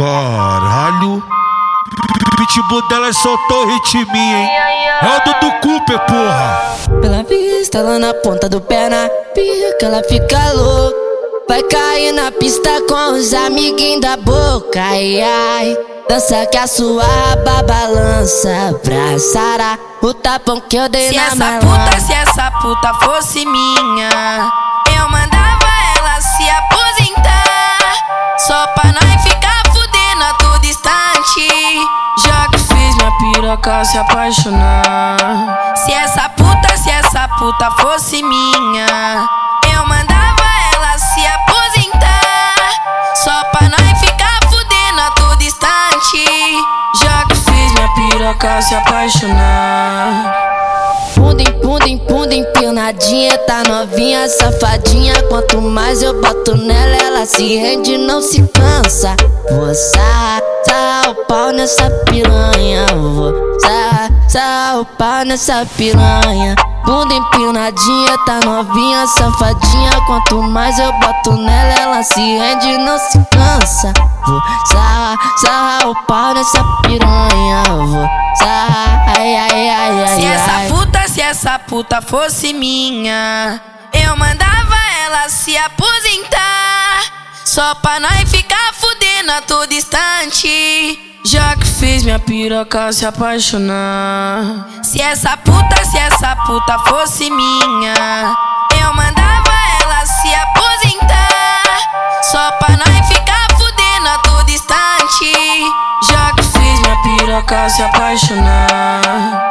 Caralho. Pitbull dela soltou ritminho, hein? É o Dudu Cooper, porra. Pela vista, ela na ponta do pé na pica, ela fica louca. Vai cair na pista com os amiguinhos da boca, ai ai. Dança que a sua aba balança pra sarar o tapão que eu dei se na essa puta, se essa puta fosse minha, eu mandava ela se aposentar. Só pra nós Já que fiz minha piroca se apaixonar. Se essa puta, se essa puta fosse minha, eu mandava ela se aposentar. Só pra nós ficar fudendo a todo instante. Já que fiz minha piroca se apaixonar. Punda, punda, punda, empinadinha, tá novinha, safadinha. Quanto mais eu boto nela, ela se rende, não se cansa. Vou nessa piranha. Vou sarrar, sarrar o pau nessa piranha. Bunda empinadinha, tá novinha, safadinha. Quanto mais eu boto nela, ela se rende, não se cansa. Vou sarrar, sarrar o pau nessa piranha. Vou sarrar, ai, ai, ai, ai. Se essa puta, se essa puta fosse minha, eu mandava ela se aposentar. Só pra nós ficar fudendo a todo instante. Fiz minha piroca se apaixonar. Se essa puta, se essa puta fosse minha, eu mandava ela se aposentar. Só pra nós ficar fudendo a todo instante. Já que fiz minha piroca se apaixonar.